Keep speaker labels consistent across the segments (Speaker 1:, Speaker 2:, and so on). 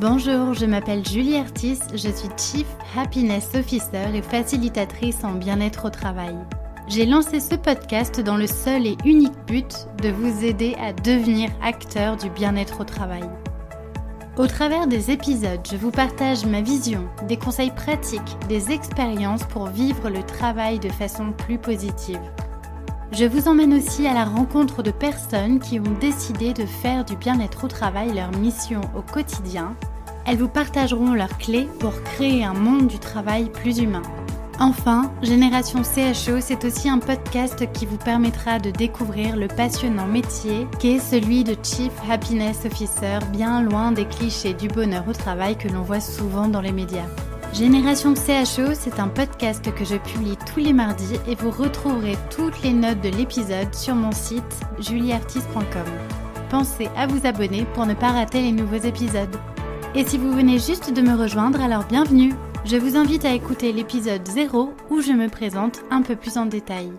Speaker 1: Bonjour, je m'appelle Julie Artis, je suis Chief Happiness Officer et facilitatrice en bien-être au travail. J'ai lancé ce podcast dans le seul et unique but de vous aider à devenir acteur du bien-être au travail. Au travers des épisodes, je vous partage ma vision, des conseils pratiques, des expériences pour vivre le travail de façon plus positive. Je vous emmène aussi à la rencontre de personnes qui ont décidé de faire du bien-être au travail leur mission au quotidien. Elles vous partageront leurs clés pour créer un monde du travail plus humain. Enfin, Génération CHO, c'est aussi un podcast qui vous permettra de découvrir le passionnant métier qu'est celui de Chief Happiness Officer, bien loin des clichés du bonheur au travail que l'on voit souvent dans les médias. Génération CHO, c'est un podcast que je publie tous les mardis et vous retrouverez toutes les notes de l'épisode sur mon site julieartiste.com. Pensez à vous abonner pour ne pas rater les nouveaux épisodes. Et si vous venez juste de me rejoindre, alors bienvenue Je vous invite à écouter l'épisode 0 où je me présente un peu plus en détail.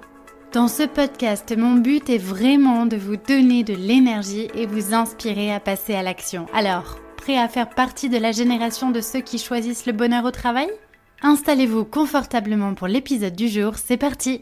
Speaker 1: Dans ce podcast, mon but est vraiment de vous donner de l'énergie et vous inspirer à passer à l'action. Alors, à faire partie de la génération de ceux qui choisissent le bonheur au travail? Installez-vous confortablement pour l'épisode du jour, c'est parti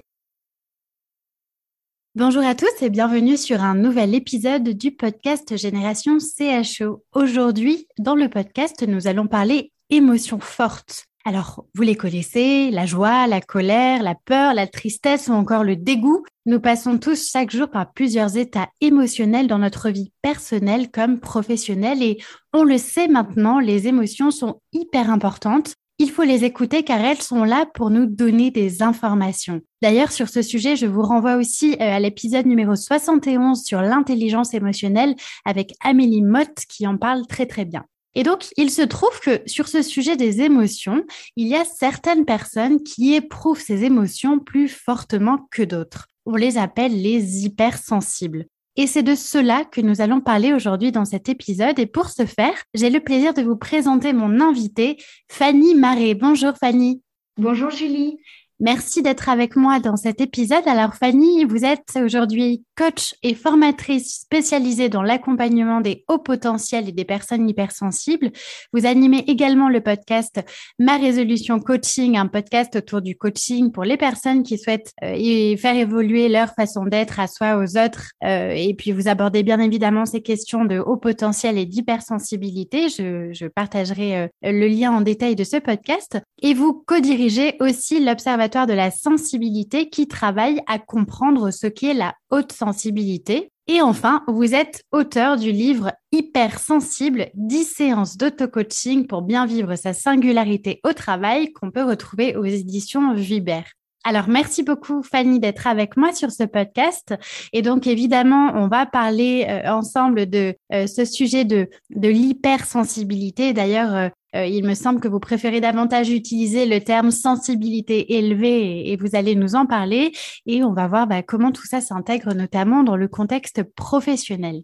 Speaker 1: Bonjour à tous et bienvenue sur un nouvel épisode du podcast Génération CHO. Aujourd'hui, dans le podcast, nous allons parler émotions fortes. Alors, vous les connaissez, la joie, la colère, la peur, la tristesse ou encore le dégoût. Nous passons tous chaque jour par plusieurs états émotionnels dans notre vie personnelle comme professionnelle et on le sait maintenant, les émotions sont hyper importantes. Il faut les écouter car elles sont là pour nous donner des informations. D'ailleurs, sur ce sujet, je vous renvoie aussi euh, à l'épisode numéro 71 sur l'intelligence émotionnelle avec Amélie Mott qui en parle très très bien. Et donc, il se trouve que sur ce sujet des émotions, il y a certaines personnes qui éprouvent ces émotions plus fortement que d'autres. On les appelle les hypersensibles. Et c'est de cela que nous allons parler aujourd'hui dans cet épisode. Et pour ce faire, j'ai le plaisir de vous présenter mon invitée, Fanny Marais. Bonjour Fanny.
Speaker 2: Bonjour Julie.
Speaker 1: Merci d'être avec moi dans cet épisode. Alors Fanny, vous êtes aujourd'hui coach et formatrice spécialisée dans l'accompagnement des hauts potentiels et des personnes hypersensibles. Vous animez également le podcast Ma résolution coaching, un podcast autour du coaching pour les personnes qui souhaitent euh, faire évoluer leur façon d'être à soi, aux autres. Euh, et puis vous abordez bien évidemment ces questions de haut potentiel et d'hypersensibilité. Je, je, partagerai euh, le lien en détail de ce podcast. Et vous co-dirigez aussi l'Observatoire de la sensibilité qui travaille à comprendre ce qu'est la haute sensibilité. Et enfin, vous êtes auteur du livre Hypersensible, 10 séances d'auto-coaching pour bien vivre sa singularité au travail qu'on peut retrouver aux éditions Viber. Alors, merci beaucoup, Fanny, d'être avec moi sur ce podcast. Et donc, évidemment, on va parler euh, ensemble de euh, ce sujet de, de l'hypersensibilité. D'ailleurs, euh, euh, il me semble que vous préférez davantage utiliser le terme sensibilité élevée et, vous allez nous en parler. Et on va voir bah, comment tout ça s'intègre notamment dans le contexte professionnel.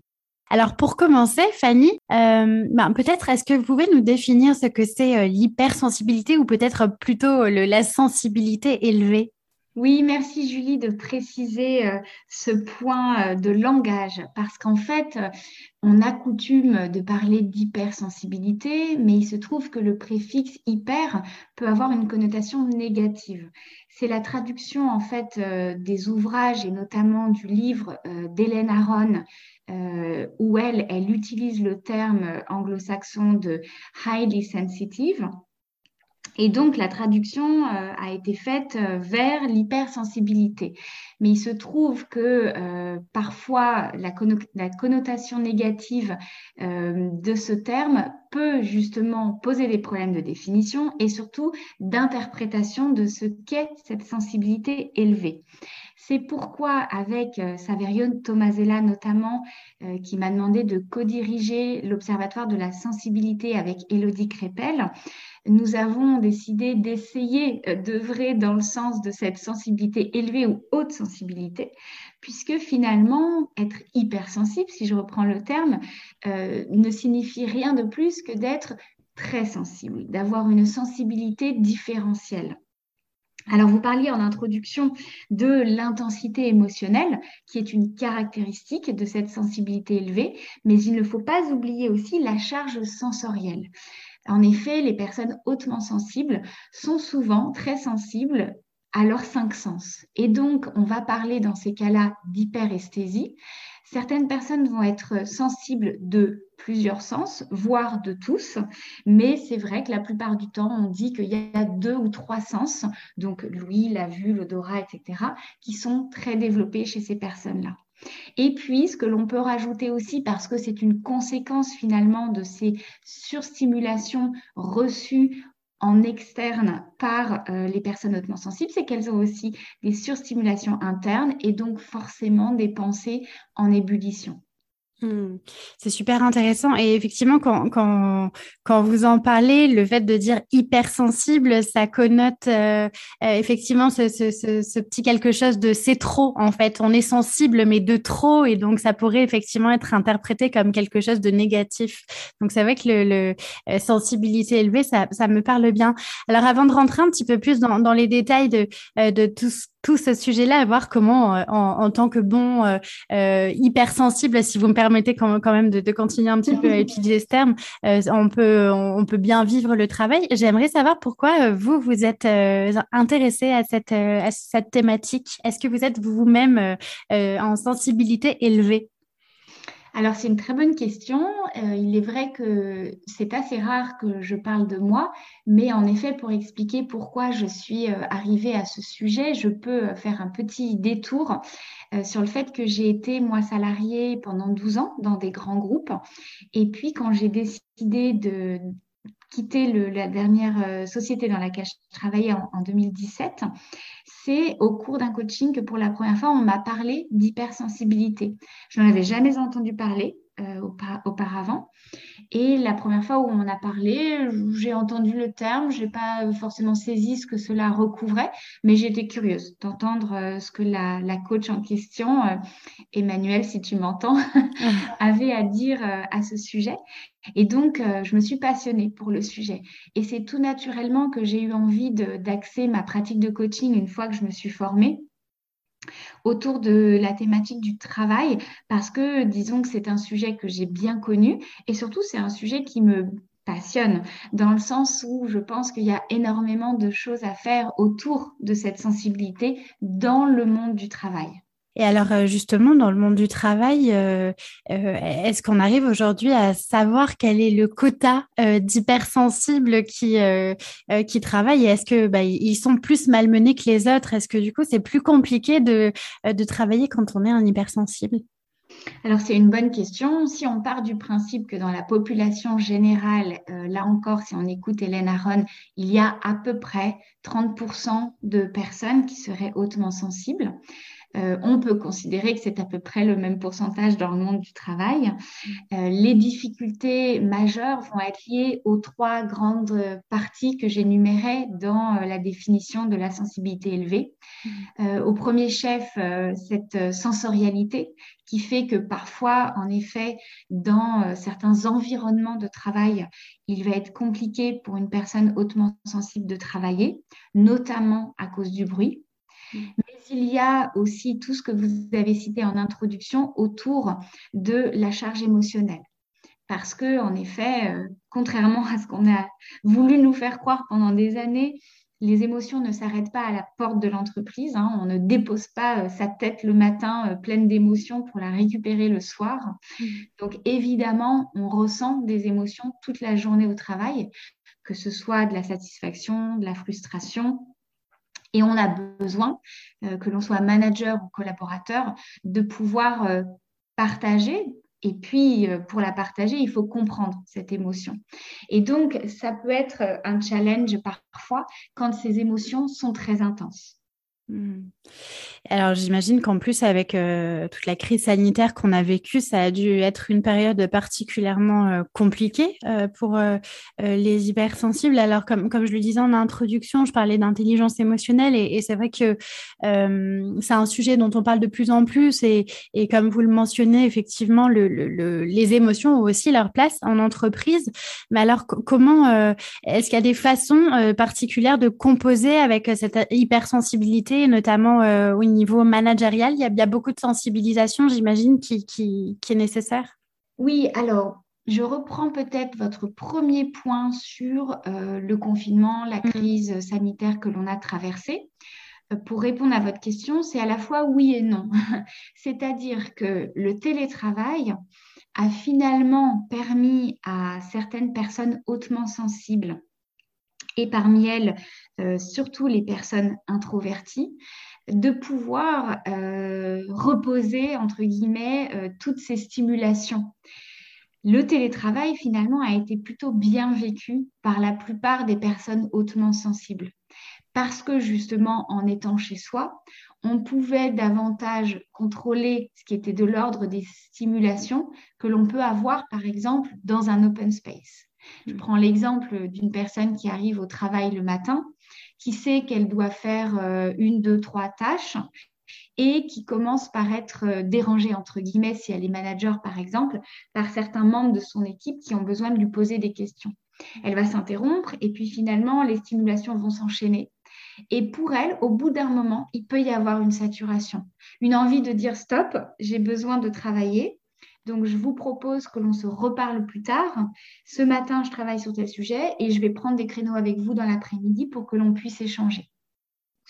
Speaker 1: Alors pour commencer, Fanny, euh, bah, peut-être est-ce que vous pouvez nous définir ce que c'est euh, l'hypersensibilité ou peut-être plutôt la sensibilité élevée?
Speaker 2: Oui, merci Julie de préciser euh, ce point euh, de langage parce qu'en fait, euh, on a coutume de parler d'hypersensibilité, mais il se trouve que le préfixe hyper peut avoir une connotation négative. C'est la traduction en fait des ouvrages et notamment du livre d'Hélène Aron où elle, elle utilise le terme anglo-saxon de highly sensitive et donc, la traduction euh, a été faite euh, vers l'hypersensibilité. Mais il se trouve que euh, parfois, la, connotation négative de ce terme peut justement poser des problèmes de définition et surtout d'interprétation de ce qu'est cette sensibilité élevée. C'est pourquoi, avec Saverion Tomasella notamment, qui m'a demandé de co-diriger l'Observatoire de la sensibilité avec Elodie Crépel, nous avons décidé d'essayer euh, d'œuvrer dans le sens de cette sensibilité élevée ou haute sensibilité, puisque finalement, être hypersensible, si je reprends le terme, euh, ne signifie rien de plus que d'être très sensible, d'avoir une sensibilité différentielle. Alors, vous parliez en introduction de l'intensité émotionnelle, qui est une caractéristique de cette sensibilité élevée, mais il ne faut pas oublier aussi la charge sensorielle. En effet, les personnes hautement sensibles sont souvent très sensibles à leurs cinq sens. Et donc, on va parler dans ces cas-là d'hyperesthésie. Certaines personnes vont être sensibles de plusieurs sens, voire de tous, mais c'est vrai que la plupart du temps, on dit qu'il y a deux ou trois sens, donc l'ouïe, la vue, l'odorat, etc., qui sont très développés chez ces personnes-là. Et puis, ce que l'on peut rajouter aussi, parce que c'est une conséquence finalement de ces surstimulations reçues en externe par euh, les personnes hautement sensibles, c'est qu'elles ont aussi des surstimulations internes et donc forcément des pensées en ébullition.
Speaker 1: Hmm. C'est super intéressant. Et effectivement, quand, quand, quand, vous en parlez, le fait de dire hypersensible, ça connote euh, euh, effectivement ce, ce, ce, petit quelque chose de c'est trop, en fait. On est sensible, mais de trop. Et donc, ça pourrait effectivement être interprété comme quelque chose de négatif. Donc, c'est vrai que le, le euh, sensibilité élevée, ça, ça, me parle bien. Alors, avant de rentrer un petit peu plus dans, dans les détails de, de tout ce tout ce sujet-là, à voir comment, en, en, tant que bon euh, hypersensible, si vous me permettez quand, quand même de, de, continuer un petit peu à utiliser ce terme, euh, on, peut, on, peut bien vivre le travail. J'aimerais savoir pourquoi vous, vous êtes intéressé à cette, à cette thématique. Est-ce que vous êtes vous-même en sensibilité élevée?
Speaker 2: Alors, c'est une très bonne question. Euh, il est vrai que c'est assez rare que je parle de moi, mais en effet, pour expliquer pourquoi je suis euh, arrivée à ce sujet, je peux euh, faire un petit détour sur le fait que j'ai été, moi, salariée pendant 12 ans dans des grands groupes. Et puis, quand j'ai décidé de quitter la dernière société dans laquelle je travaillais en 2017, c'est au cours d'un coaching que pour la première fois, on m'a parlé d'hypersensibilité. Je n'en avais jamais entendu parler euh, auparavant. Et la première fois où on en a parlé, j'ai entendu le terme, je n'ai pas forcément saisi ce que cela recouvrait, mais j'étais curieuse d'entendre euh, ce que la, coach en question, euh, Emmanuel, si tu m'entends, avait à dire à ce sujet. Et donc, je me suis passionnée pour le sujet. Et c'est tout naturellement que j'ai eu envie d'axer ma pratique de coaching une fois que je me suis formée autour de la thématique du travail parce que disons que c'est un sujet que j'ai bien connu et surtout c'est un sujet qui me passionne dans le sens où je pense qu'il y a énormément de choses à faire autour de cette sensibilité dans le monde du travail.
Speaker 1: Et alors euh, justement, dans le monde du travail, euh, euh, est-ce qu'on arrive aujourd'hui à savoir quel est le quota d'hypersensibles qui qui travaillent? Est-ce que bah, ils sont plus malmenés que les autres? Est-ce que du coup c'est plus compliqué de de travailler quand on est un hypersensible?
Speaker 2: Alors c'est une bonne question. Si on part du principe que dans la population générale, là encore, si on écoute Hélène Aron, il y a à peu près 30% de personnes qui seraient hautement sensibles. Euh, on peut considérer que c'est à peu près le même pourcentage dans le monde du travail. Euh, les difficultés majeures vont être liées aux trois grandes parties que j'énumérais dans euh, la définition de la sensibilité élevée. au premier chef, cette sensorialité qui fait que parfois, en effet, dans certains environnements de travail, il va être compliqué pour une personne hautement sensible de travailler, notamment à cause du bruit. Mais il y a aussi tout ce que vous avez cité en introduction autour de la charge émotionnelle. Parce que, en effet, euh, contrairement à ce qu'on a voulu nous faire croire pendant des années, les émotions ne s'arrêtent pas à la porte de l'entreprise. Hein. On ne dépose pas euh, sa tête le matin euh, pleine d'émotions pour la récupérer le soir. Mmh. Donc, évidemment, on ressent des émotions toute la journée au travail, que ce soit de la satisfaction, de la frustration, et on a besoin, euh, que l'on soit manager ou collaborateur, de pouvoir euh, partager. Et puis, euh, pour la partager, il faut comprendre cette émotion. Et donc, ça peut être un challenge parfois quand ces émotions sont très intenses.
Speaker 1: Hmm. Alors j'imagine qu'en plus avec euh, toute la crise sanitaire qu'on a vécue, ça a dû être une période particulièrement euh, compliquée euh, pour les hypersensibles. Alors comme, comme je le disais en introduction, je parlais d'intelligence émotionnelle et, c'est vrai que c'est un sujet dont on parle de plus en plus et, comme vous le mentionnez, effectivement, le, le, les émotions ont aussi leur place en entreprise. Mais alors comment est-ce qu'il y a des façons particulières de composer avec cette hypersensibilité, notamment au niveau managérial, il y, a, beaucoup de sensibilisation, j'imagine, qui, qui, est nécessaire.
Speaker 2: Oui, alors je reprends peut-être votre premier point sur euh, le confinement, la mm. crise sanitaire que l'on a traversée. Euh, pour répondre à votre question, c'est à la fois oui et non. C'est-à-dire que le télétravail a finalement permis à certaines personnes hautement sensibles, et parmi elles, euh, surtout les personnes introverties, de pouvoir euh, reposer, entre guillemets, euh, toutes ces stimulations. Le télétravail, finalement, a été plutôt bien vécu par la plupart des personnes hautement sensibles. Parce que justement, en étant chez soi, on pouvait davantage contrôler ce qui était de l'ordre des stimulations que l'on peut avoir, par exemple, dans un open space. Je mmh. prends l'exemple d'une personne qui arrive au travail le matin qui sait qu'elle doit faire euh, une, deux, trois tâches et qui commence par être euh, dérangée, entre guillemets, si elle est manager, par exemple, par certains membres de son équipe qui ont besoin de lui poser des questions. Elle va s'interrompre et puis finalement, les stimulations vont s'enchaîner. Et pour elle, au bout d'un moment, il peut y avoir une saturation, une envie de dire stop, j'ai besoin de travailler. Donc, je vous propose que l'on se reparle plus tard. Ce matin, je travaille sur tel sujet et je vais prendre des créneaux avec vous dans l'après-midi pour que l'on puisse échanger.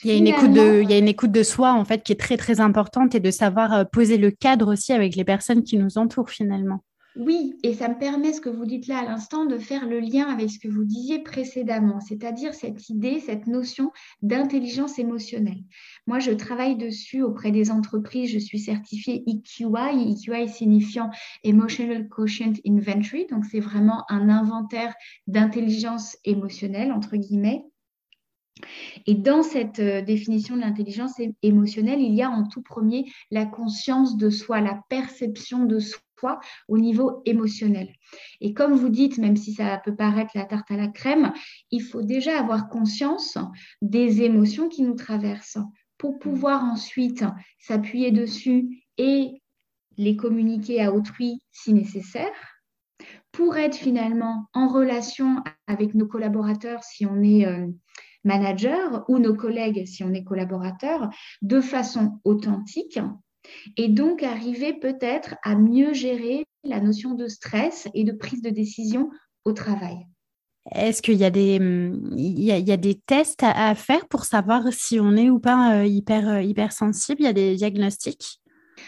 Speaker 1: Il y, a une écoute de, il y a une écoute de soi en fait qui est très très importante et de savoir euh, poser le cadre aussi avec les personnes qui nous entourent finalement.
Speaker 2: Oui, et ça me permet, ce que vous dites là à l'instant, de faire le lien avec ce que vous disiez précédemment, c'est-à-dire cette idée, cette notion d'intelligence émotionnelle. Moi, je travaille dessus auprès des entreprises, je suis certifiée EQI, EQI signifiant Emotional Quotient Inventory, donc c'est vraiment un inventaire d'intelligence émotionnelle, entre guillemets. Et dans cette euh, définition de l'intelligence émotionnelle, il y a en tout premier la conscience de soi, la perception de soi au niveau émotionnel. Et comme vous dites, même si ça peut paraître la tarte à la crème, il faut déjà avoir conscience des émotions qui nous traversent pour pouvoir ensuite s'appuyer dessus et les communiquer à autrui si nécessaire, pour être finalement en relation avec nos collaborateurs si on est euh, manager ou nos collègues si on est collaborateur de façon authentique et donc arriver peut-être à mieux gérer la notion de stress et de prise de décision au travail.
Speaker 1: Est-ce qu'il y, a des, il y, a, des tests à, faire pour savoir si on est ou pas euh, hyper, euh, hypersensible? Il y a des diagnostics?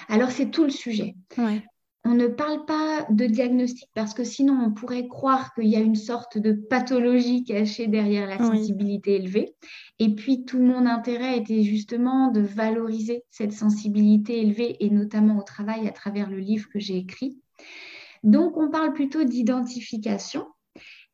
Speaker 2: Alors, c'est tout le sujet. Ouais on ne parle pas de diagnostic parce que sinon on pourrait croire qu'il y a une sorte de pathologie cachée derrière la sensibilité élevée. Et puis tout mon intérêt était justement de valoriser cette sensibilité élevée et notamment au travail à travers le livre que j'ai écrit. Donc on parle plutôt d'identification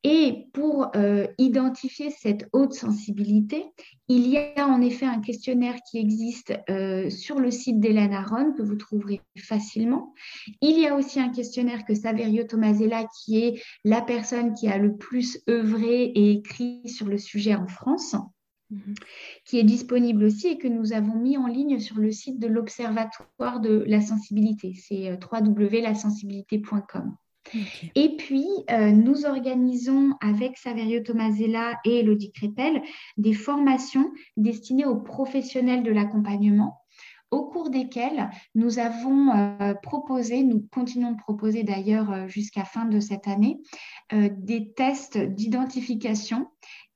Speaker 2: et pour euh, identifier cette haute sensibilité, il y a en effet un questionnaire qui existe euh, sur le site d'Hélène Aron que vous trouverez facilement. Il y a aussi un questionnaire que Saverio Tomasella, qui est la personne qui a le plus œuvré et écrit sur le sujet en France, mhm. qui est disponible aussi et que nous avons mis en ligne sur le site de l'Observatoire de la sensibilité. C'est euh, Et puis, euh, nous organisons avec Saverio Tomasella et Elodie Crépel des formations destinées aux professionnels de l'accompagnement au cours desquelles nous avons euh, proposé, nous continuons de proposer d'ailleurs euh, jusqu'à fin de cette année, des tests d'identification.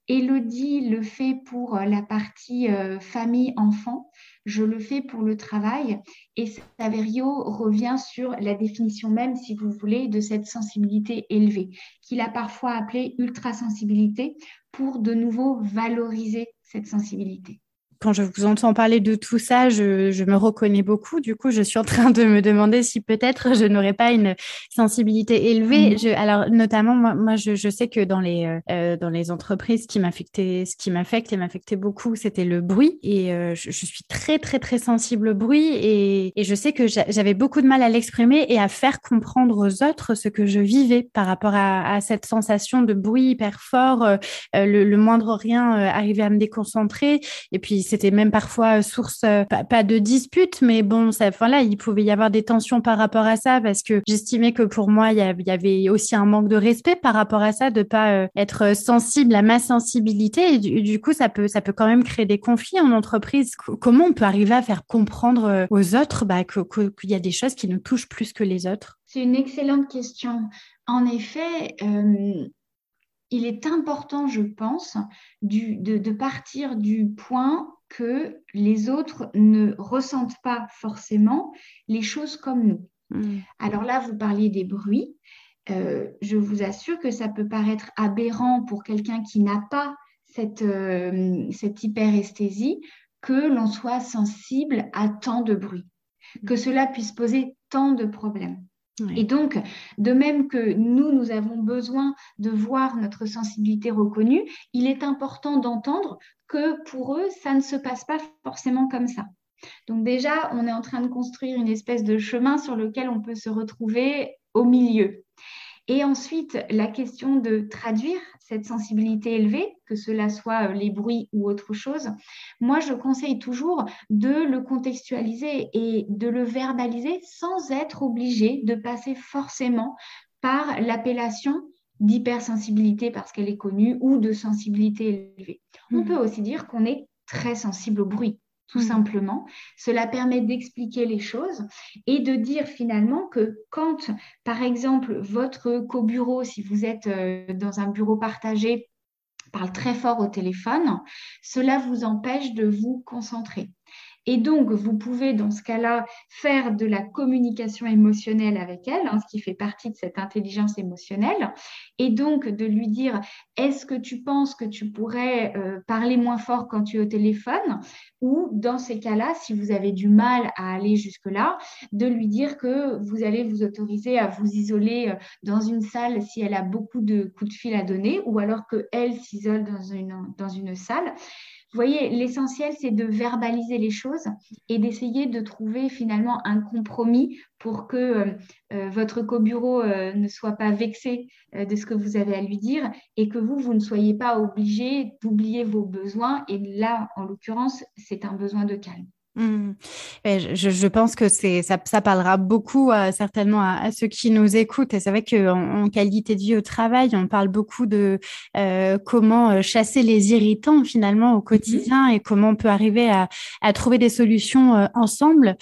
Speaker 2: Elodie le fait pour la partie famille-enfant je le fais pour le travail. Et Saverio revient sur la définition même, si vous voulez, de cette sensibilité élevée, qu'il a parfois appelée ultrasensibilité, pour de nouveau valoriser cette sensibilité.
Speaker 1: Quand je vous entends parler de tout ça, je, je, me reconnais beaucoup. Du coup, je suis en train de me demander si peut-être je n'aurais pas une sensibilité élevée. Je, alors, notamment, moi, moi je, je, sais que dans les, euh, dans les entreprises, ce qui m'affectait, ce qui m'affecte et m'affectait beaucoup, c'était le bruit. Et euh, je, suis très, très, très sensible au bruit. Et, et je sais que j'avais beaucoup de mal à l'exprimer et à faire comprendre aux autres ce que je vivais par rapport à, à cette sensation de bruit hyper fort, euh, le, le, moindre rien arrivait à me déconcentrer. Et puis, c'était même parfois source, pas, pas, de dispute, mais bon, ça, enfin là, il pouvait y avoir des tensions par rapport à ça parce que j'estimais que pour moi, il y avait aussi un manque de respect par rapport à ça, de pas être sensible à ma sensibilité. Du, coup, ça peut, ça peut quand même créer des conflits en entreprise. Comment on peut arriver à faire comprendre aux autres bah, qu'il y a des choses qui nous touchent plus que les autres?
Speaker 2: C'est une excellente question. En effet, euh, il est important, je pense, du, de, de, partir du point que les autres ne ressentent pas forcément les choses comme nous. Mmh. Alors là, vous parliez des bruits. Euh, je vous assure que ça peut paraître aberrant pour quelqu'un qui n'a pas cette, euh, cette hyperesthésie que l'on soit sensible à tant de bruit, que cela puisse poser tant de problèmes. Et donc, de même que nous, nous avons besoin de voir notre sensibilité reconnue, il est important d'entendre que pour eux, ça ne se passe pas forcément comme ça. Donc déjà, on est en train de construire une espèce de chemin sur lequel on peut se retrouver au milieu. Et ensuite, la question de traduire cette sensibilité élevée, que cela soit euh, les bruits ou autre chose, moi, je conseille toujours de le contextualiser et de le verbaliser sans être obligé de passer forcément par l'appellation d'hypersensibilité parce qu'elle est connue ou de sensibilité élevée. On mmh. peut aussi dire qu'on est très sensible au bruit tout mmh. simplement. Cela permet d'expliquer les choses et de dire finalement que quand, par exemple, votre co-bureau, si vous êtes euh, dans un bureau partagé, parle très fort au téléphone, cela vous empêche de vous concentrer. Et donc, vous pouvez dans ce cas-là faire de la communication émotionnelle avec elle, hein, ce qui fait partie de cette intelligence émotionnelle, et donc de lui dire, est-ce que tu penses que tu pourrais euh, parler moins fort quand tu es au téléphone? Ou dans ces cas-là, si vous avez du mal à aller jusque-là, de lui dire que vous allez vous autoriser à vous isoler euh, dans une salle si elle a beaucoup de coups de fil à donner, ou alors qu'elle s'isole dans une, dans une salle. Vous voyez, l'essentiel, c'est de verbaliser les choses et d'essayer de trouver finalement un compromis pour que euh, euh, votre co-bureau euh, ne soit pas vexé de ce que vous avez à lui dire et que vous, vous ne soyez pas obligé d'oublier vos besoins. Et là, en l'occurrence, c'est un besoin de calme.
Speaker 1: Mmh. Je, je, pense que c'est ça, ça, parlera beaucoup euh, certainement à, à, ceux qui nous écoutent. Et c'est vrai qu'en en qualité de vie au travail, on parle beaucoup de euh, comment euh, chasser les irritants finalement au mmh quotidien et comment on peut arriver à, à trouver des solutions euh, ensemble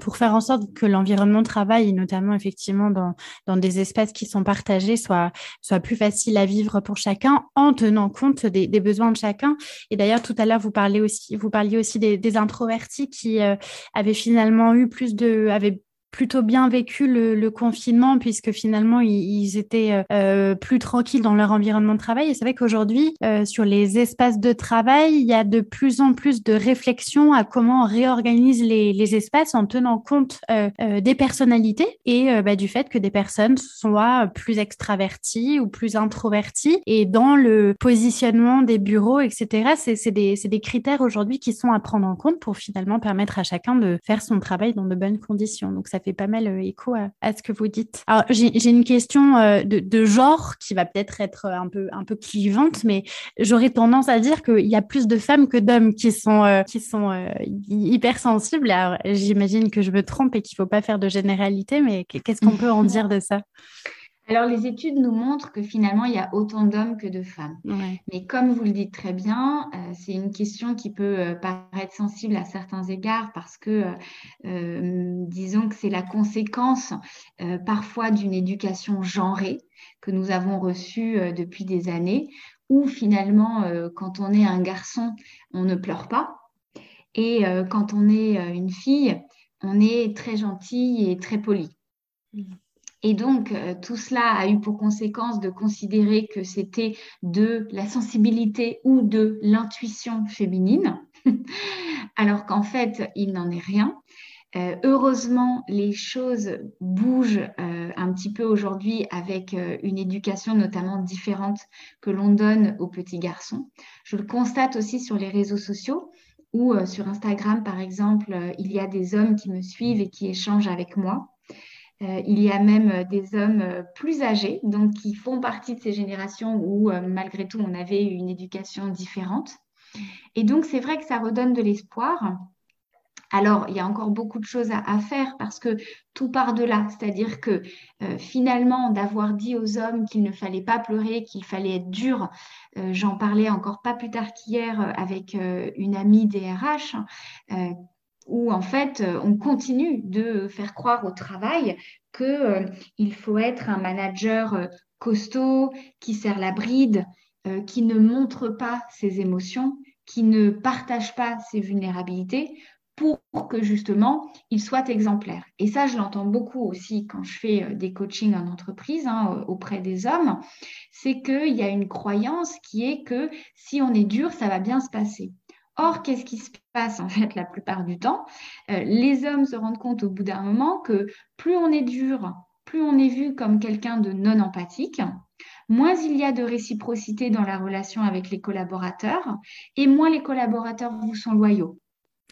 Speaker 1: pour faire en sorte que l'environnement de travail, notamment effectivement dans, dans des espaces qui sont partagés, soit, soit plus facile à vivre pour chacun en tenant compte des, des besoins de chacun. Et d'ailleurs, tout à l'heure, vous parlez aussi, vous parliez aussi des, des introvertis qui euh, avait finalement eu plus de, avait plutôt bien vécu le, le, confinement puisque finalement ils, ils étaient euh, euh, plus tranquilles dans leur environnement de travail. Et c'est vrai qu'aujourd'hui, euh, sur les espaces de travail, il y a de plus en plus de réflexions à comment on réorganise les, les espaces en tenant compte euh, euh des personnalités et bah, du fait que des personnes soient plus extraverties ou plus introverties. Et dans le positionnement des bureaux, etc., c'est des, des critères aujourd'hui qui sont à prendre en compte pour finalement permettre à chacun de faire son travail dans de bonnes conditions. Donc ça pas mal euh, écho à, ce que vous dites. Alors, j'ai une question euh, de, genre qui va peut-être être un peu, un peu clivante, mais j'aurais tendance à dire qu'il y a plus de femmes que d'hommes qui sont, euh, qui sont hypersensibles. Alors, j'imagine que je me trompe et qu'il ne faut pas faire de généralité, mais qu'est-ce qu'on peut en dire de ça?
Speaker 2: Alors, les études nous montrent que finalement, il y a autant d'hommes que de femmes. Ouais. Mais comme vous le dites très bien, euh, c'est une question qui peut euh, paraître sensible à certains égards parce que, euh, disons que c'est la conséquence parfois d'une éducation genrée que nous avons reçue depuis des années, où finalement, quand on est un garçon, on ne pleure pas. Et quand on est une fille, on est très gentil et très poli. Et donc, euh, tout cela a eu pour conséquence de considérer que c'était de la sensibilité ou de l'intuition féminine. alors qu'en fait, il n'en est rien. Euh, heureusement, les choses bougent euh, un petit peu aujourd'hui avec une éducation notamment différente que l'on donne aux petits garçons. Je le constate aussi sur les réseaux sociaux où sur Instagram, par exemple, il y a des hommes qui me suivent et qui échangent avec moi. Il y a même des hommes plus âgés, donc qui font partie de ces générations où, malgré tout, on avait une éducation différente. Et donc, c'est vrai que ça redonne de l'espoir. Alors, il y a encore beaucoup de choses à, faire parce que tout part de là. C'est-à-dire que euh, finalement, d'avoir dit aux hommes qu'il ne fallait pas pleurer, qu'il fallait être dur, euh, j'en parlais encore pas plus tard qu'hier euh, avec une amie DRH, où en fait, on continue de faire croire au travail qu'il faut être un manager costaud, qui sert la bride, qui ne montre pas ses émotions, qui ne partage pas ses vulnérabilités pour que justement il soit exemplaire. Et ça, je l'entends beaucoup aussi quand je fais euh, des coachings en entreprise hein, auprès des hommes, c'est qu'il y a une croyance qui est que si on est dur, ça va bien se passer. Or, qu'est-ce qui se passe en fait la plupart du temps? Euh, Les hommes se rendent compte au bout d'un moment que plus on est dur, plus on est vu comme quelqu'un de non empathique, moins il y a de réciprocité dans la relation avec les collaborateurs et moins les collaborateurs vous sont loyaux.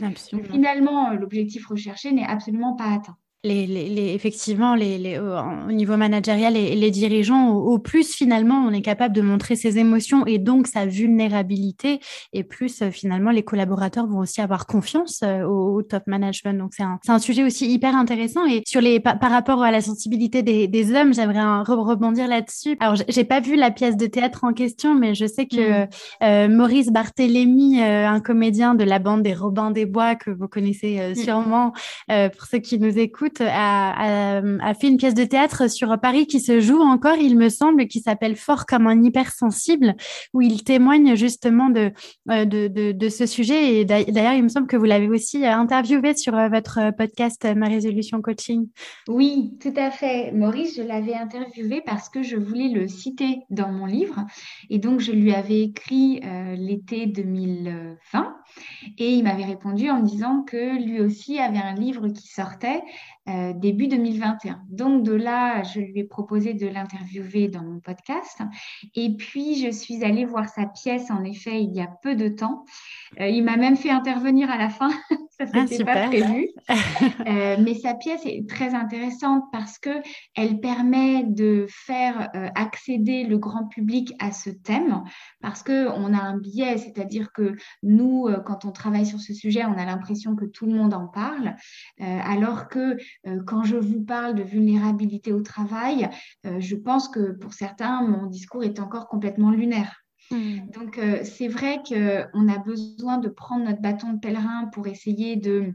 Speaker 2: Donc, finalement, euh, l'objectif recherché n'est absolument pas atteint
Speaker 1: les, effectivement, les, au niveau managérial, et les dirigeants, au, plus finalement, on est capable de montrer ses émotions et donc sa vulnérabilité, et plus euh, finalement, les collaborateurs vont aussi avoir confiance euh, au, top management. Donc, c'est un, un, sujet aussi hyper intéressant. Et sur les, par, rapport à la sensibilité des, des hommes, j'aimerais rebondir là-dessus. Alors, j'ai pas vu la pièce de théâtre en question, mais je sais que mm. euh, Maurice Barthélémy, un comédien de la bande des Robins des Bois, que vous connaissez mm. sûrement, pour ceux qui nous écoutent, a, fait une pièce de théâtre sur Paris qui se joue encore, il me semble, qui s'appelle Fort comme un hypersensible, où il témoigne justement de, euh, de, ce sujet. Et d'ailleurs, il me semble que vous l'avez aussi euh, interviewé sur euh, votre podcast Ma Résolution Coaching.
Speaker 2: Oui, tout à fait. Maurice, je l'avais interviewé parce que je voulais le citer dans mon livre. Et donc, je lui avais écrit l'été 2020. Et il m'avait répondu en me disant que lui aussi avait un livre qui sortait euh, début 2021. Donc de là, je lui ai proposé de l'interviewer dans mon podcast. Et puis, je suis allée voir sa pièce, en effet, il y a peu de temps. Euh, il m'a même fait intervenir à la fin. Ça, n'était ah, pas prévu. Euh, mais sa pièce est très intéressante parce que elle permet de faire accéder le grand public à ce thème parce que on a un biais, c'est-à-dire que nous, quand on travaille sur ce sujet, on a l'impression que tout le monde en parle, alors que euh, quand je vous parle de vulnérabilité au travail, euh, je pense que pour certains, mon discours est encore complètement lunaire. Hmm. Donc, euh, c'est vrai qu'on a besoin de prendre notre bâton de pèlerin pour essayer de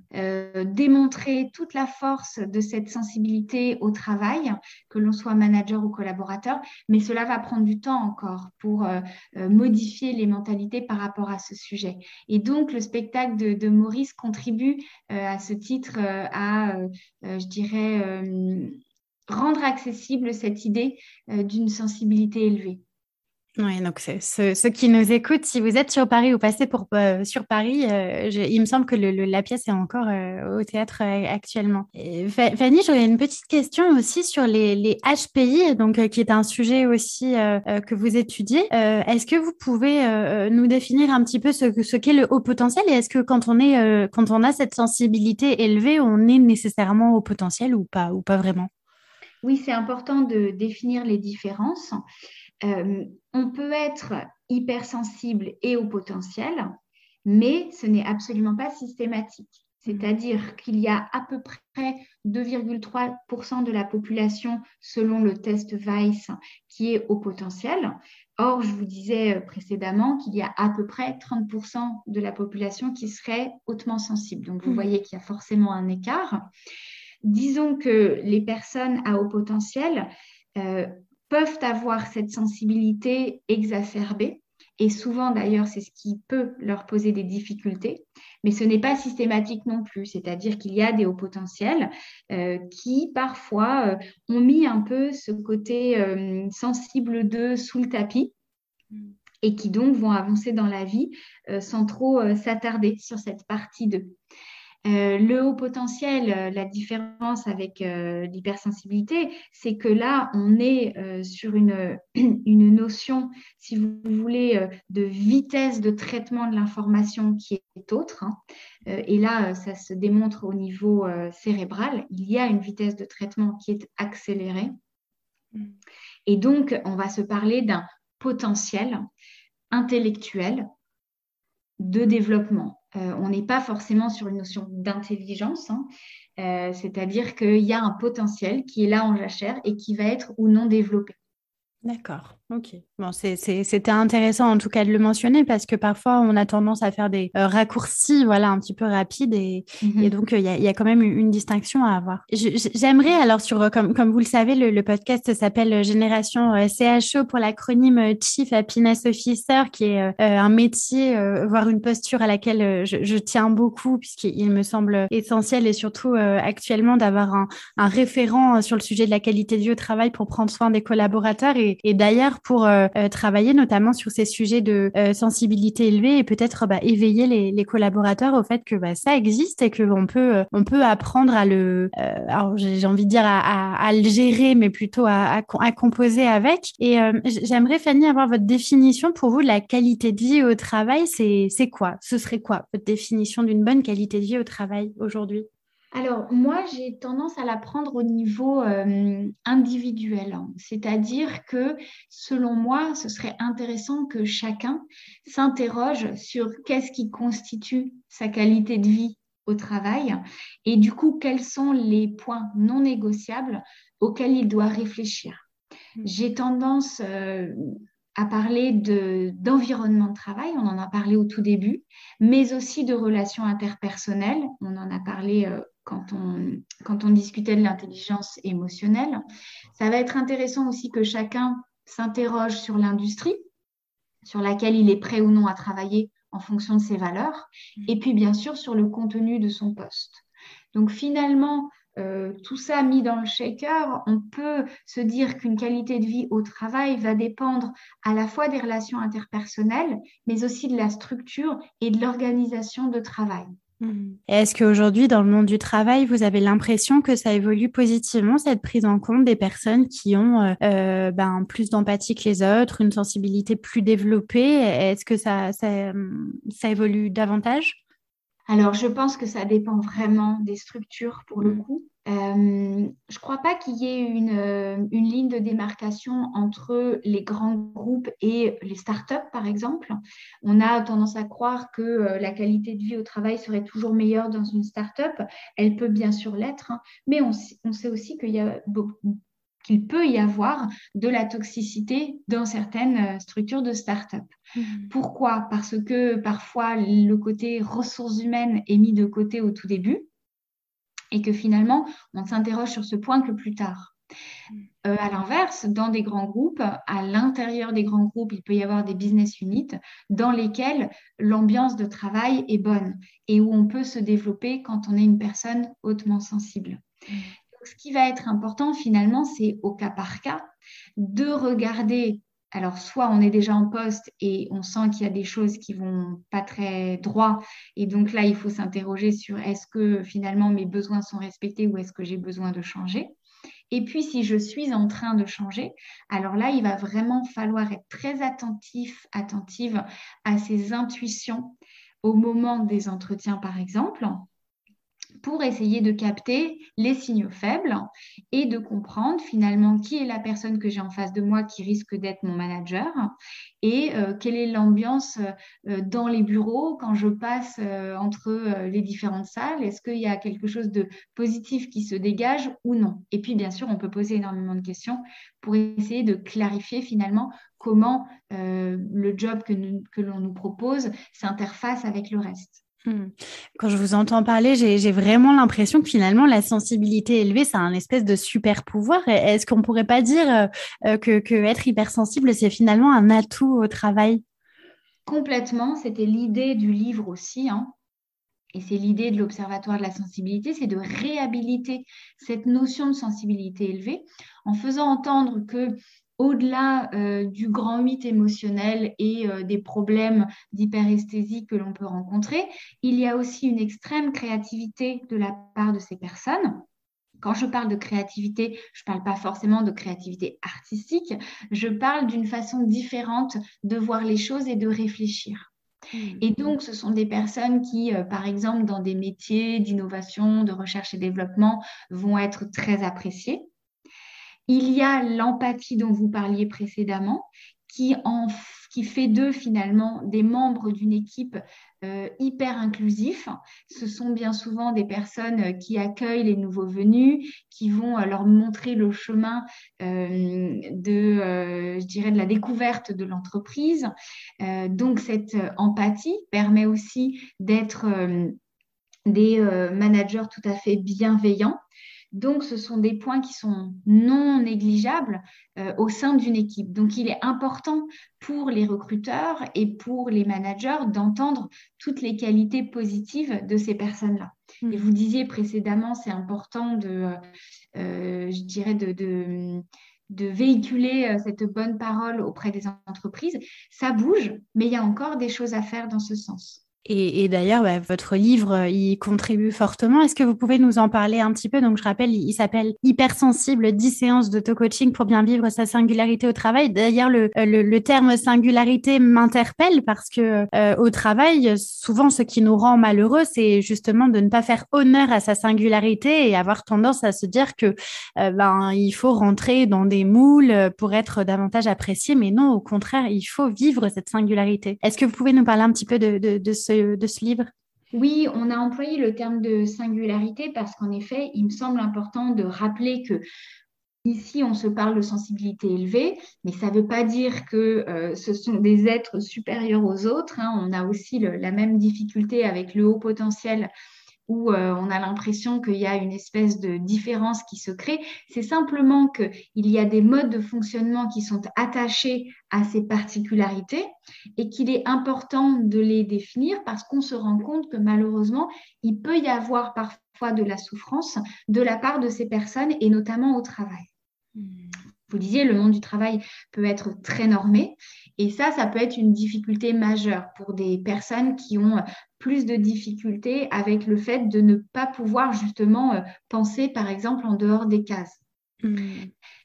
Speaker 2: démontrer toute la force de cette sensibilité au travail, que l'on soit manager ou collaborateur, mais cela va prendre du temps encore pour modifier les mentalités par rapport à ce sujet. Et donc, le spectacle de, Maurice contribue à ce titre à, je dirais, rendre accessible cette idée d'une sensibilité élevée.
Speaker 1: Oui, donc ceux, qui nous écoutent, si vous êtes sur Paris ou passez pour, euh, sur Paris, euh, il me semble que la pièce est encore euh, au théâtre actuellement. Fanny, j'aurais une petite question aussi sur les, HPI, donc qui est un sujet aussi que vous étudiez. est-ce que vous pouvez nous définir un petit peu ce, qu'est le haut potentiel et est-ce que quand on a cette sensibilité élevée, on est nécessairement au potentiel ou pas ou pas vraiment?
Speaker 2: Oui, c'est important de définir les différences. Euh, on peut être hypersensible et au potentiel, mais ce n'est absolument pas systématique. C'est-à-dire qu'il y a à peu près 2,3% de la population, selon le test Weiss, qui est au potentiel. Or, je vous disais précédemment qu'il y a à peu près 30% de la population qui serait hautement sensible. Donc, vous mmh. voyez qu'il y a forcément un écart. Disons que les personnes à haut potentiel euh, peuvent avoir cette sensibilité exacerbée. Et souvent, d'ailleurs, c'est ce qui peut leur poser des difficultés. Mais ce n'est pas systématique non plus. C'est-à-dire qu'il y a des hauts potentiels euh, qui, parfois, euh, ont mis un peu ce côté euh, sensible d'eux sous le tapis. et qui donc vont avancer dans la vie sans trop s'attarder sur cette partie d'eux. Euh, le haut potentiel, euh, la différence avec euh, l'hypersensibilité, c'est que là, on est sur une, une, notion, si vous voulez, de vitesse de traitement de l'information qui est autre. Hein. et là, ça se démontre au niveau cérébral. Il y a une vitesse de traitement qui est accélérée. Mm. Et donc, on va se parler d'un potentiel intellectuel de développement. Euh, on n'est pas forcément sur une notion d'intelligence, hein. euh, c'est-à-dire qu'il y a un potentiel qui est là en jachère et qui va être ou non développé.
Speaker 1: D'accord, ok. Bon, c'était intéressant en tout cas de le mentionner parce que parfois on a tendance à faire des euh, raccourcis, voilà, un petit peu rapides et, mhm. donc il y, a, quand même une, distinction à avoir. J'aimerais alors sur, comme, comme vous le savez, le, podcast s'appelle Génération euh, CHO pour l'acronyme Chief Happiness Officer, qui est euh, un métier, voire une posture à laquelle je, tiens beaucoup puisqu'il me semble essentiel et surtout actuellement d'avoir un, un référent sur le sujet de la qualité de vie au travail pour prendre soin des collaborateurs et et, d'ailleurs pour euh, euh, travailler notamment sur ces sujets de euh, sensibilité élevée et peut-être bah, éveiller les, collaborateurs au fait que bah, ça existe et qu'on peut, on peut apprendre à le, alors j'ai envie de dire à, le gérer, mais plutôt à, à composer avec. Et j'aimerais Fanny avoir votre définition pour vous de la qualité de vie au travail. C'est quoi? Ce serait quoi votre définition d'une bonne qualité de vie au travail aujourd'hui?
Speaker 2: Alors, moi, j'ai tendance à la prendre au niveau euh, individuel. C'est-à-dire que, selon moi, ce serait intéressant que chacun s'interroge sur qu'est-ce qui constitue sa qualité de vie au travail et du coup, quels sont les points non négociables auxquels il doit réfléchir. Mmh. J'ai tendance euh, à parler d'environnement de, travail, on en a parlé au tout début, mais aussi de relations interpersonnelles, on en a parlé euh, quand on, discutait de l'intelligence émotionnelle. Ça va être intéressant aussi que chacun s'interroge sur l'industrie sur laquelle il est prêt ou non à travailler en fonction de ses valeurs, et puis bien sûr sur le contenu de son poste. Donc finalement, euh, tout ça mis dans le shaker, on peut se dire qu'une qualité de vie au travail va dépendre à la fois des relations interpersonnelles, mais aussi de la structure et de l'organisation de travail.
Speaker 1: Est-ce qu'aujourd'hui, dans le monde du travail, vous avez l'impression que ça évolue positivement, cette prise en compte des personnes qui ont euh, euh, ben, plus d'empathie que les autres, une sensibilité plus développée? Est-ce que ça, ça, ça évolue davantage?
Speaker 2: Alors, je pense que ça dépend vraiment des structures pour le mm. coup. Euh, je ne crois pas qu'il y ait euh, une, ligne de démarcation entre les grands groupes et les startups, par exemple. On a tendance à croire que euh, la qualité de vie au travail serait toujours meilleure dans une startup. Elle peut bien sûr l'être, hein, mais on, on, sait aussi qu'il y a qu'il peut y avoir de la toxicité dans certaines structures de start-up. Mmh. Pourquoi? Parce que parfois le côté ressources humaines est mis de côté au tout début et que finalement on s'interroge sur ce point que plus tard. Mmh. Euh, à l'inverse, dans des grands groupes, à l'intérieur des grands groupes, il peut y avoir des business units dans lesquels l'ambiance de travail est bonne et où on peut se développer quand on est une personne hautement sensible. Mmh ce qui va être important finalement, c'est au cas par cas de regarder. Alors, soit on est déjà en poste et on sent qu'il y a des choses qui vont pas très droit, et donc là, il faut s'interroger sur est-ce que finalement mes besoins sont respectés ou est-ce que j'ai besoin de changer. Et puis, si je suis en train de changer, alors là, il va vraiment falloir être très attentif, attentive à ses intuitions au moment des entretiens, par exemple, pour essayer de capter les signaux faibles et de comprendre finalement qui est la personne que j'ai en face de moi qui risque d'être mon manager et euh, quelle est l'ambiance euh, dans les bureaux quand je passe euh, entre les différentes salles. Est-ce qu'il y a quelque chose de positif qui se dégage ou non? Et puis bien sûr, on peut poser énormément de questions pour essayer de clarifier finalement comment le job que l'on nous propose s'interface avec le reste.
Speaker 1: Hmm. Quand je vous entends parler, j'ai vraiment l'impression que finalement la sensibilité élevée, c'est un espèce de super pouvoir. Est-ce qu'on pourrait pas dire euh, que, être hypersensible, c'est finalement un atout au travail?
Speaker 2: Complètement, c'était l'idée du livre aussi. Hein. Et c'est l'idée de l'Observatoire de la sensibilité, c'est de réhabiliter cette notion de sensibilité élevée en faisant entendre que au-delà du grand 8 émotionnel et des problèmes d'hyperesthésie que l'on peut rencontrer, il y a aussi une extrême créativité de la part de ces personnes. Quand je parle de créativité, je ne parle pas forcément de créativité artistique, je parle d'une façon différente de voir les choses et de réfléchir. Hmm. Et donc, ce sont des personnes qui, euh, par exemple, dans des métiers d'innovation, de recherche et développement, vont être très appréciées. Il y a l'empathie dont vous parliez précédemment, qui, fait d'eux finalement des membres d'une équipe euh, hyper inclusif. Ce sont bien souvent des personnes euh, qui accueillent les nouveaux venus, qui vont euh, leur montrer le chemin de la découverte de l'entreprise. donc cette empathie permet aussi d'être des managers tout à fait bienveillants donc, ce sont des points qui sont non négligeables euh, au sein d'une équipe. Donc, il est important pour les recruteurs et pour les managers d'entendre toutes les qualités positives de ces personnes-là. Et mmh. vous disiez précédemment, c'est important de, euh, je dirais, de, de véhiculer euh, cette bonne parole auprès des entreprises. Ça bouge, mais il y a encore des choses à faire dans ce sens.
Speaker 1: Et, d'ailleurs, bah, votre livre euh, y contribue fortement. Est-ce que vous pouvez nous en parler un petit peu? Donc, je rappelle, il, s'appelle Hypersensible 10 séances d'auto-coaching pour bien vivre sa singularité au travail. D'ailleurs, le, euh, le, terme singularité m'interpelle parce que euh, au travail, souvent, ce qui nous rend malheureux, c'est justement de ne pas faire honneur à sa singularité et avoir tendance à se dire que ben il faut rentrer dans des moules pour être davantage apprécié. Mais non, au contraire, il faut vivre cette singularité. Est-ce que vous pouvez nous parler un petit peu de, de, de ce de, ce livre?
Speaker 2: Oui, on a employé le terme de singularité parce qu'en effet, il me semble important de rappeler que Ici, on se parle de sensibilité élevée, mais ça ne veut pas dire que euh, ce sont des êtres supérieurs aux autres. Hein. On a aussi la même difficulté avec le haut potentiel où euh, on a l'impression qu'il y a une espèce de différence qui se crée. C'est simplement qu'il y a des modes de fonctionnement qui sont attachés à ces particularités et qu'il est important de les définir parce qu'on se rend compte que malheureusement, il peut y avoir parfois de la souffrance de la part de ces personnes et notamment au travail. Hmm. Vous disiez, le monde du travail peut être très normé et ça, ça peut être une difficulté majeure pour des personnes qui ont plus de difficultés avec le fait de ne pas pouvoir justement euh, penser, par exemple, en dehors des cases. Hmm.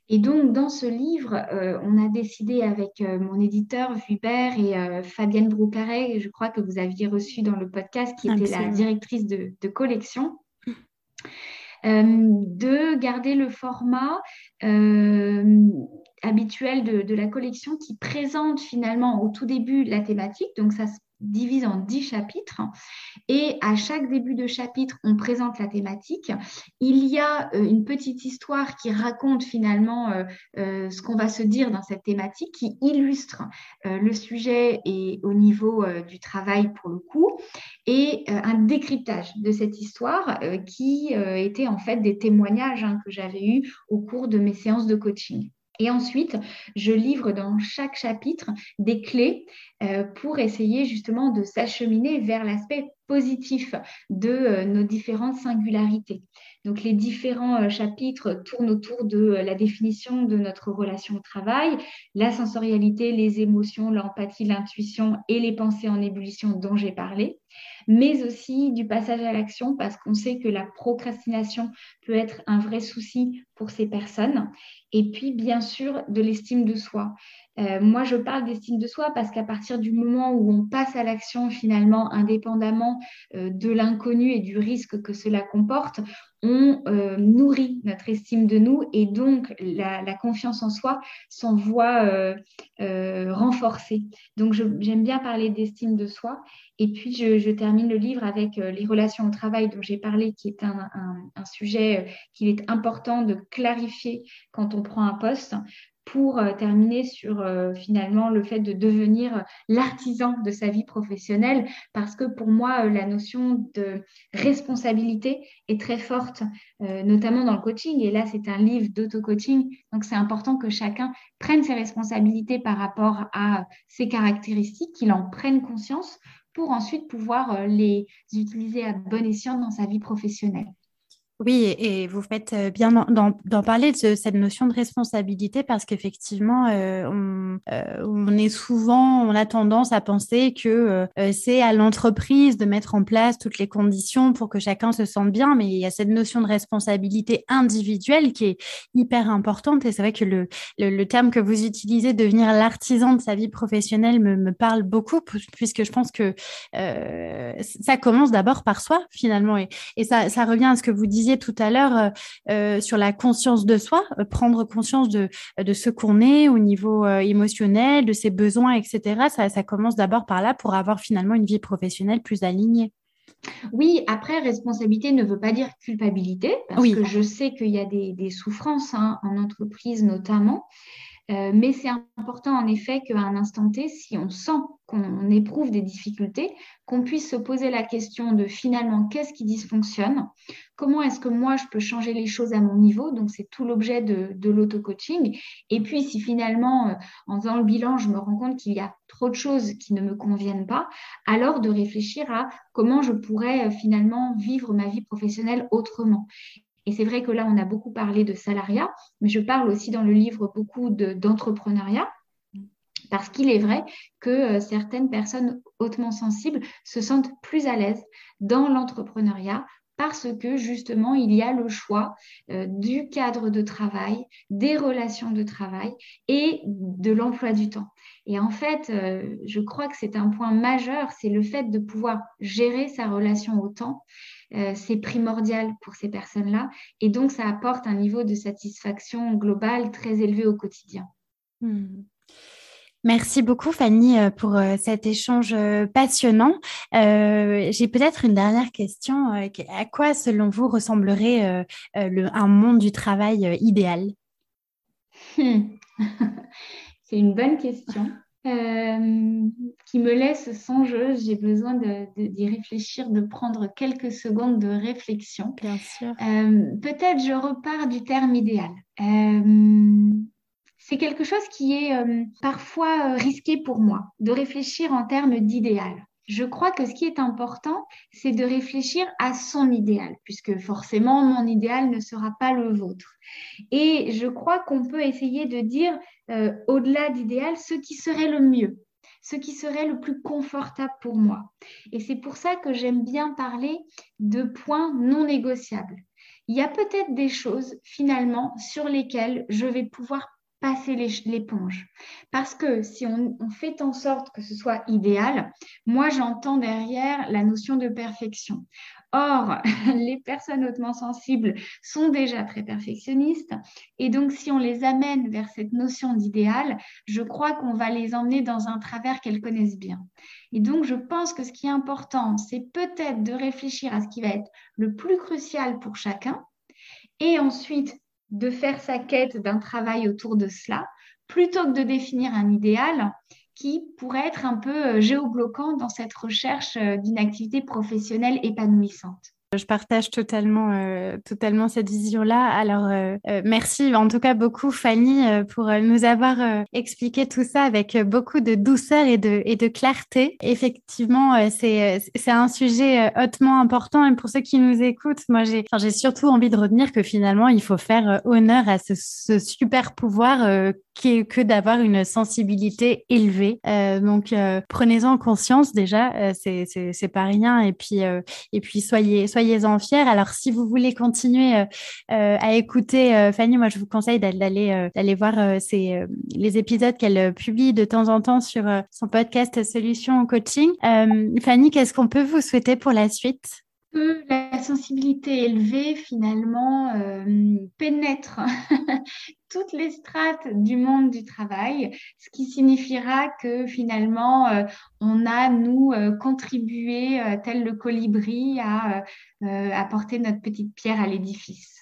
Speaker 2: Et donc, dans ce livre, euh, on a décidé avec euh, mon éditeur Hubert et Fabienne Broucaret, je crois que vous aviez reçu dans le podcast, qui était la directrice de, collection, de garder le format habituel de, de, la collection qui présente finalement au tout début la thématique. Donc, ça se divise en dix chapitres et à chaque début de chapitre, on présente la thématique. Il y a euh, une petite histoire qui raconte finalement euh, euh, ce qu'on va se dire dans cette thématique, qui illustre le sujet et au niveau du travail pour le coup, et un décryptage de cette histoire qui était en fait des témoignages hein, que j'avais eus au cours de mes séances de coaching. Et ensuite, je livre dans chaque chapitre des clés euh, pour essayer justement de s'acheminer vers l'aspect positif de euh, nos différentes singularités. Donc les différents euh, chapitres tournent autour de la définition de notre relation au travail, la sensorialité, les émotions, l'empathie, l'intuition et les pensées en ébullition dont j'ai parlé, mais aussi du passage à l'action parce qu'on sait que la procrastination peut être un vrai souci pour ces personnes. Et puis bien sûr de l'estime de soi. Euh, moi, je parle d'estime de soi parce qu'à partir du moment où on passe à l'action finalement, indépendamment euh, de l'inconnu et du risque que cela comporte, on euh, nourrit notre estime de nous et donc la, confiance en soi s'en voit renforcée. Donc, j'aime bien parler d'estime de soi. Et puis, je, termine le livre avec les relations au travail dont j'ai parlé, qui est un, un sujet qu'il est important de clarifier quand on prend un poste pour euh, terminer sur euh, finalement le fait de devenir l'artisan de sa vie professionnelle, parce que pour moi, euh, la notion de responsabilité est très forte, notamment dans le coaching. Et là, c'est un livre d'auto-coaching, donc c'est important que chacun prenne ses responsabilités par rapport à ses caractéristiques, qu'il en prenne conscience pour ensuite pouvoir les utiliser à bon escient dans sa vie professionnelle.
Speaker 1: Oui, et vous faites euh, bien d'en parler de cette notion de responsabilité parce qu'effectivement, euh, on, euh, on, est souvent, on a tendance à penser que c'est à l'entreprise de mettre en place toutes les conditions pour que chacun se sente bien, mais il y a cette notion de responsabilité individuelle qui est hyper importante. Et c'est vrai que le, le, terme que vous utilisez, devenir l'artisan de sa vie professionnelle, me, me, parle beaucoup puisque je pense que ça commence d'abord par soi finalement. Et, et ça, ça revient à ce que vous disiez tout à l'heure euh, euh, sur la conscience de soi, euh, prendre conscience de, de ce qu'on est au niveau émotionnel, de ses besoins, etc. Ça, ça commence d'abord par là pour avoir finalement une vie professionnelle plus alignée.
Speaker 2: Oui, après, responsabilité ne veut pas dire culpabilité, parce que je sais qu'il y a des, souffrances hein, en entreprise notamment. Euh, mais c'est important en effet qu'à un instant T, si on sent qu'on éprouve des difficultés, qu'on puisse se poser la question de finalement qu'est-ce qui dysfonctionne, comment est-ce que moi je peux changer les choses à mon niveau, donc c'est tout l'objet de, de l'auto-coaching. Et puis si finalement, euh, en faisant le bilan, je me rends compte qu'il y a trop de choses qui ne me conviennent pas, alors de réfléchir à comment je pourrais euh, finalement vivre ma vie professionnelle autrement. Et c'est vrai que là, on a beaucoup parlé de salariat, mais je parle aussi dans le livre beaucoup d'entrepreneuriat. parce qu'il est vrai que euh, certaines personnes hautement sensibles se sentent plus à l'aise dans l'entrepreneuriat parce que justement, il y a le choix euh, du cadre de travail, des relations de travail et de l'emploi du temps. Et en fait, euh, je crois que c'est un point majeur, c'est le fait de pouvoir gérer sa relation au temps euh, c'est primordial pour ces personnes-là. Et donc, ça apporte un niveau de satisfaction globale très élevé au quotidien. Hmm.
Speaker 1: Merci beaucoup Fanny euh, pour euh, cet échange passionnant. J'ai peut-être une dernière question. À quoi, selon vous, ressemblerait un monde du travail idéal?
Speaker 2: Hmm. C'est une bonne question. Euh, qui me laisse songeuse. J'ai besoin d'y réfléchir, de prendre quelques secondes de réflexion.
Speaker 1: Bien sûr.
Speaker 2: Euh, peut-être je repars du terme idéal. Euh, c'est quelque chose qui est parfois risqué pour moi, de réfléchir en termes d'idéal. Je crois que ce qui est important, c'est de réfléchir à son idéal, puisque forcément, mon idéal ne sera pas le vôtre. Et je crois qu'on peut essayer de dire, euh, au-delà d'idéal, ce qui serait le mieux, ce qui serait le plus confortable pour moi. Et c'est pour ça que j'aime bien parler de points non négociables. Il y a peut-être des choses finalement sur lesquelles je vais pouvoir passer l'éponge. Parce que si on, fait en sorte que ce soit idéal, moi j'entends derrière la notion de perfection. Or, les personnes hautement sensibles sont déjà très perfectionnistes. Et donc, si on les amène vers cette notion d'idéal, je crois qu'on va les emmener dans un travers qu'elles connaissent bien. Et donc, je pense que ce qui est important, c'est peut-être de réfléchir à ce qui va être le plus crucial pour chacun. Et ensuite, de faire sa quête d'un travail autour de cela, plutôt que de définir un idéal qui pourrait être un peu euh, géobloquant dans cette recherche euh, d'une activité professionnelle épanouissante.
Speaker 1: Je partage totalement, euh, totalement cette vision-là. Alors, euh, euh, merci en tout cas beaucoup, Fanny, pour nous avoir expliqué tout ça avec beaucoup de douceur et de, et de clarté. Effectivement, c'est, c'est un sujet hautement important. Et pour ceux qui nous écoutent, moi, j'ai, j'ai surtout envie de retenir que finalement, il faut faire honneur à ce, ce super pouvoir est que d'avoir une sensibilité élevée. donc, prenez-en conscience déjà, c'est pas rien. Et puis, et puis soyez, soyez fiers. Alors, si vous voulez continuer euh, euh, à écouter euh, Fanny, moi, je vous conseille d'aller d'aller voir les épisodes qu'elle publie de temps en temps sur son podcast Solutions Coaching. Fanny, qu'est-ce qu'on peut vous souhaiter pour la suite?
Speaker 2: La sensibilité élevée, finalement, pénètre toutes les strates du monde du travail, ce qui signifiera que finalement, euh, on a, nous, euh, contribué, euh, tel le colibri, à apporter notre petite pierre à l'édifice.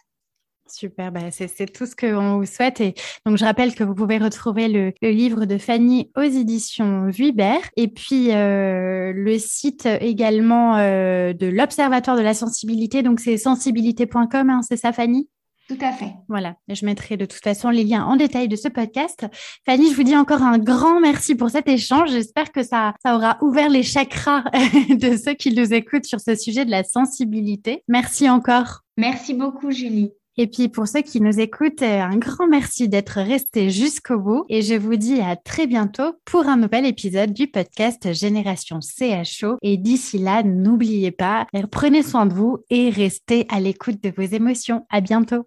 Speaker 1: Super, bah, c'est tout ce qu'on vous souhaite. Et donc, je rappelle que vous pouvez retrouver le, livre de Fanny aux éditions Vuibert et puis le site également de l'Observatoire de la sensibilité. Donc, c'est sensibilité.com, hein, c'est ça, Fanny?
Speaker 2: Tout à fait.
Speaker 1: Voilà, je mettrai de toute façon les liens en détail de ce podcast. Fanny, je vous dis encore un grand merci pour cet échange. J'espère que ça, ça aura ouvert les chakras de ceux qui nous écoutent sur ce sujet de la sensibilité. Merci encore.
Speaker 2: Merci beaucoup, Julie.
Speaker 1: Et puis pour ceux qui nous écoutent, euh, un grand merci d'être restés jusqu'au bout et je vous dis à très bientôt pour un nouvel épisode du podcast Génération CHO. Et d'ici là, n'oubliez pas, prenez soin de vous et restez à l'écoute de vos émotions. À bientôt.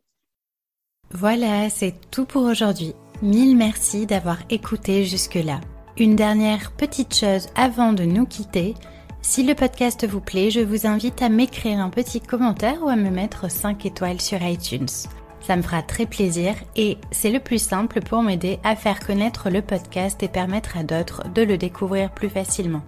Speaker 1: Voilà, c'est tout pour aujourd'hui. Mille merci d'avoir écouté jusque-là. Une dernière petite chose avant de nous quitter. Si le podcast vous plaît, je vous invite à m'écrire un petit commentaire ou à me mettre 5 étoiles sur iTunes. Ça me fera très plaisir et c'est le plus simple pour m'aider à faire connaître le podcast et permettre à d'autres de le découvrir plus facilement.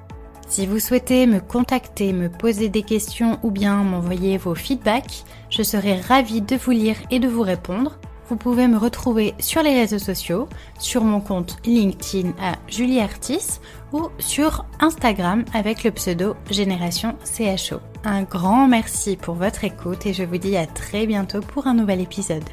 Speaker 1: Si vous souhaitez me contacter, me poser des questions ou bien m'envoyer vos feedbacks, je serai ravie de vous lire et de vous répondre. Vous pouvez me retrouver sur les réseaux sociaux, sur mon compte LinkedIn à Julie Artis ou sur Instagram avec le pseudo Génération CHO. Un grand merci pour votre écoute et je vous dis à très bientôt pour un nouvel épisode.